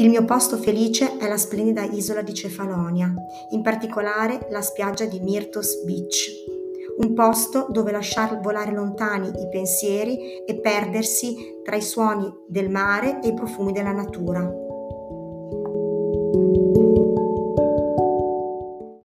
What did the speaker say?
Il mio posto felice è la splendida isola di Cefalonia, in particolare la spiaggia di Myrtos Beach, un posto dove lasciar volare lontani i pensieri e perdersi tra i suoni del mare e i profumi della natura.